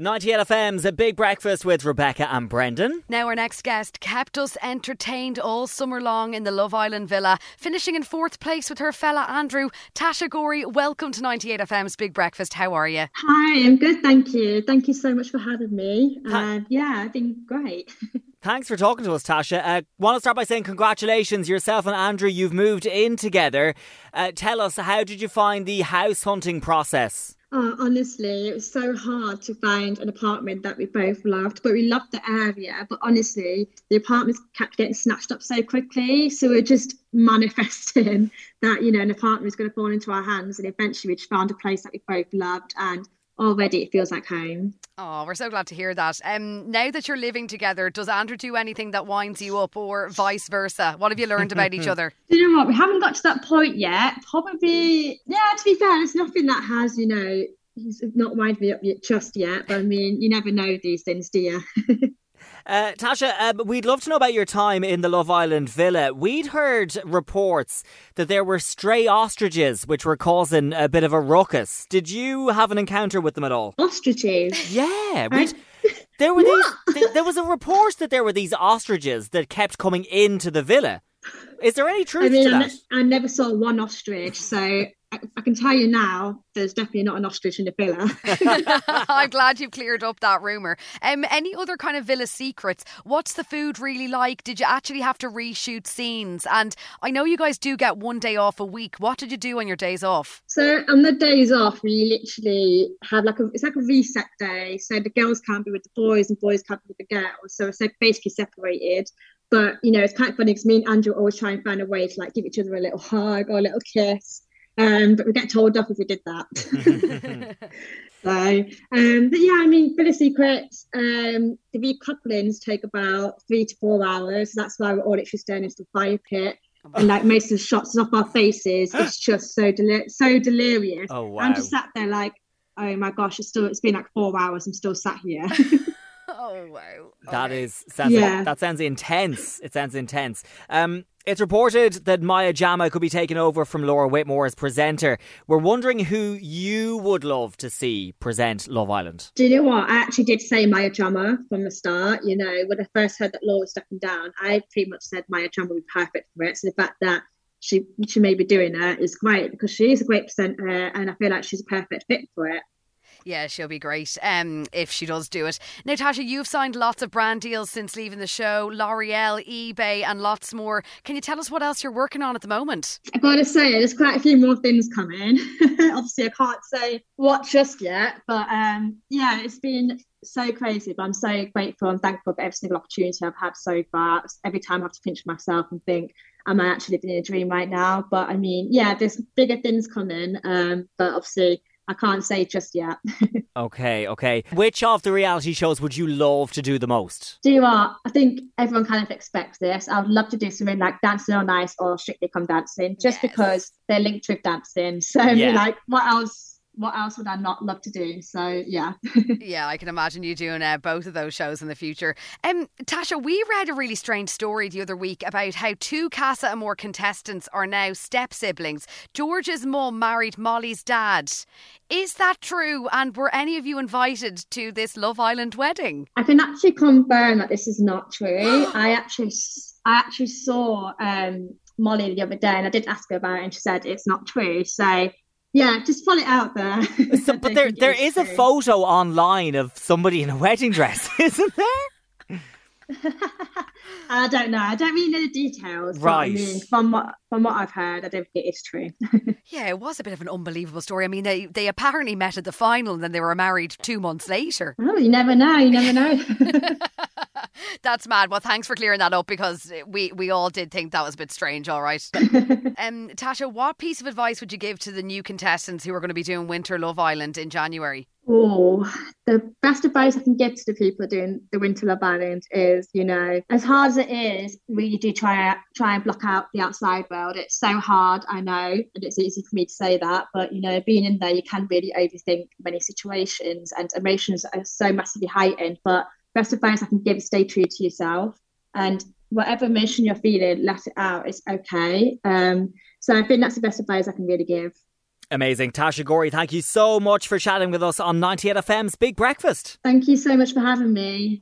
98 FM's A Big Breakfast with Rebecca and Brendan. Now, our next guest kept us entertained all summer long in the Love Island villa, finishing in fourth place with her fella Andrew. Tasha Ghouri, welcome to 98 FM's Big Breakfast. How are you? Hi, I'm good, thank you. Thank you so much for having me. And yeah, I've been great. Thanks for talking to us, Tasha. Uh, want to start by saying congratulations, yourself and Andrew. You've moved in together. Uh, tell us, how did you find the house hunting process? Oh, honestly, it was so hard to find an apartment that we both loved, but we loved the area. But honestly, the apartments kept getting snatched up so quickly. So we're just manifesting that, you know, an apartment was going to fall into our hands. And eventually we found a place that we both loved. And already it feels like home. Oh, we're so glad to hear that. Um, now that you're living together, does Andrew do anything that winds you up or vice versa? What have you learned about each other? Do you know what? We haven't got to that point yet. Probably, yeah, to be fair, there's nothing that has, you know, he's not winded me up yet, just yet. But I mean, you never know these things, do you? Uh, Tasha, uh, we'd love to know about your time in the Love Island villa. We'd heard reports that there were stray ostriches which were causing a bit of a ruckus. Did you have an encounter with them at all? Ostriches? Yeah. We'd, there were these, th- there was a report that there were these ostriches that kept coming into the villa. Is there any truth I mean, to that? I never saw one ostrich, so I, I can tell you now, there's definitely not an ostrich in the villa. I'm glad you've cleared up that rumour. Um, any other kind of villa secrets? What's the food really like? Did you actually have to reshoot scenes? And I know you guys do get one day off a week. What did you do on your days off? So on the days off, we literally have like a it's like a reset day. So the girls can't be with the boys and boys can't be with the girls. So it's like basically separated. But you know, it's quite funny because me and Andrew always try and find a way to like give each other a little hug or a little kiss. Um, but we get told off if we did that. so, um, but yeah, I mean, Villa Secrets, um, the recouplings take about three to four hours. That's why we're all literally staring into the fire pit. And like most of the shots off our faces, it's just so delir- so delirious. Oh, wow. I'm just sat there like, oh my gosh, it's still it's been like four hours. I'm still sat here. Oh wow. That Okay. is sounds Yeah. that sounds intense. It sounds intense. Um, it's reported that Maya Jama could be taken over from Laura Whitmore as presenter. We're wondering who you would love to see present Love Island. Do you know what? I actually did say Maya Jama from the start. You know, when I first heard that Laura was stepping down, I pretty much said Maya Jama would be perfect for it. So the fact that she she may be doing it is great because she is a great presenter and I feel like she's a perfect fit for it. Yeah, she'll be great um, if she does do it. Natasha, you've signed lots of brand deals since leaving the show L'Oreal, eBay, and lots more. Can you tell us what else you're working on at the moment? I've gotta say, there's quite a few more things coming. Obviously, I can't say what just yet, but um, yeah, it's been so crazy. But I'm so grateful and thankful for every single opportunity I've had so far. Every time I have to pinch myself and think, am I actually living in a dream right now? But I mean, yeah, there's bigger things coming. Um, but obviously, I can't say just yet. Okay, okay. Which of the reality shows would you love to do the most? Do you know what? I think everyone kind of expects this. I would love to do something like Dancing on Ice or Strictly Come Dancing, just Yes. because they're linked with dancing. So Yeah. like, what else? What else would I not love to do? So yeah. yeah, I can imagine you doing uh, both of those shows in the future. Um, Tasha, we read a really strange story the other week about how two Casa Amor contestants are now step siblings. George's mum married Molly's dad. Is that true? And were any of you invited to this Love Island wedding? I can actually confirm that this is not true. I actually, I actually saw um, Molly the other day, and I did ask her about it, and she said it's not true. So, yeah, just put it out there. So, but there, there is a photo online of somebody in a wedding dress, isn't there? I don't know. I don't really know the details. but I Right. mean, from what from what I've heard, I don't think it is true. Yeah, it was a bit of an unbelievable story. I mean, they, they apparently met at the final and then they were married two months later. oh, you never know. You never know. That's mad. Well, thanks for clearing that up because we, we all did think that was a bit strange, all right. um, Tasha, what piece of advice would you give to the new contestants who are going to be doing Winter Love Island in January? Oh, the best advice I can give to the people doing the Winter Love Island is, you know, as hard as it is, really do try try and block out the outside world. It's so hard, I know, and it's easy for me to say that, but you know, being in there, you can really overthink many situations, and emotions are so massively heightened. But best advice I can give is stay true to yourself, and whatever emotion you're feeling, let it out. It's okay. Um, so I think that's the best advice I can really give. Amazing. Tasha Ghouri, thank you so much for chatting with us on 98FM's Big Breakfast. Thank you so much for having me.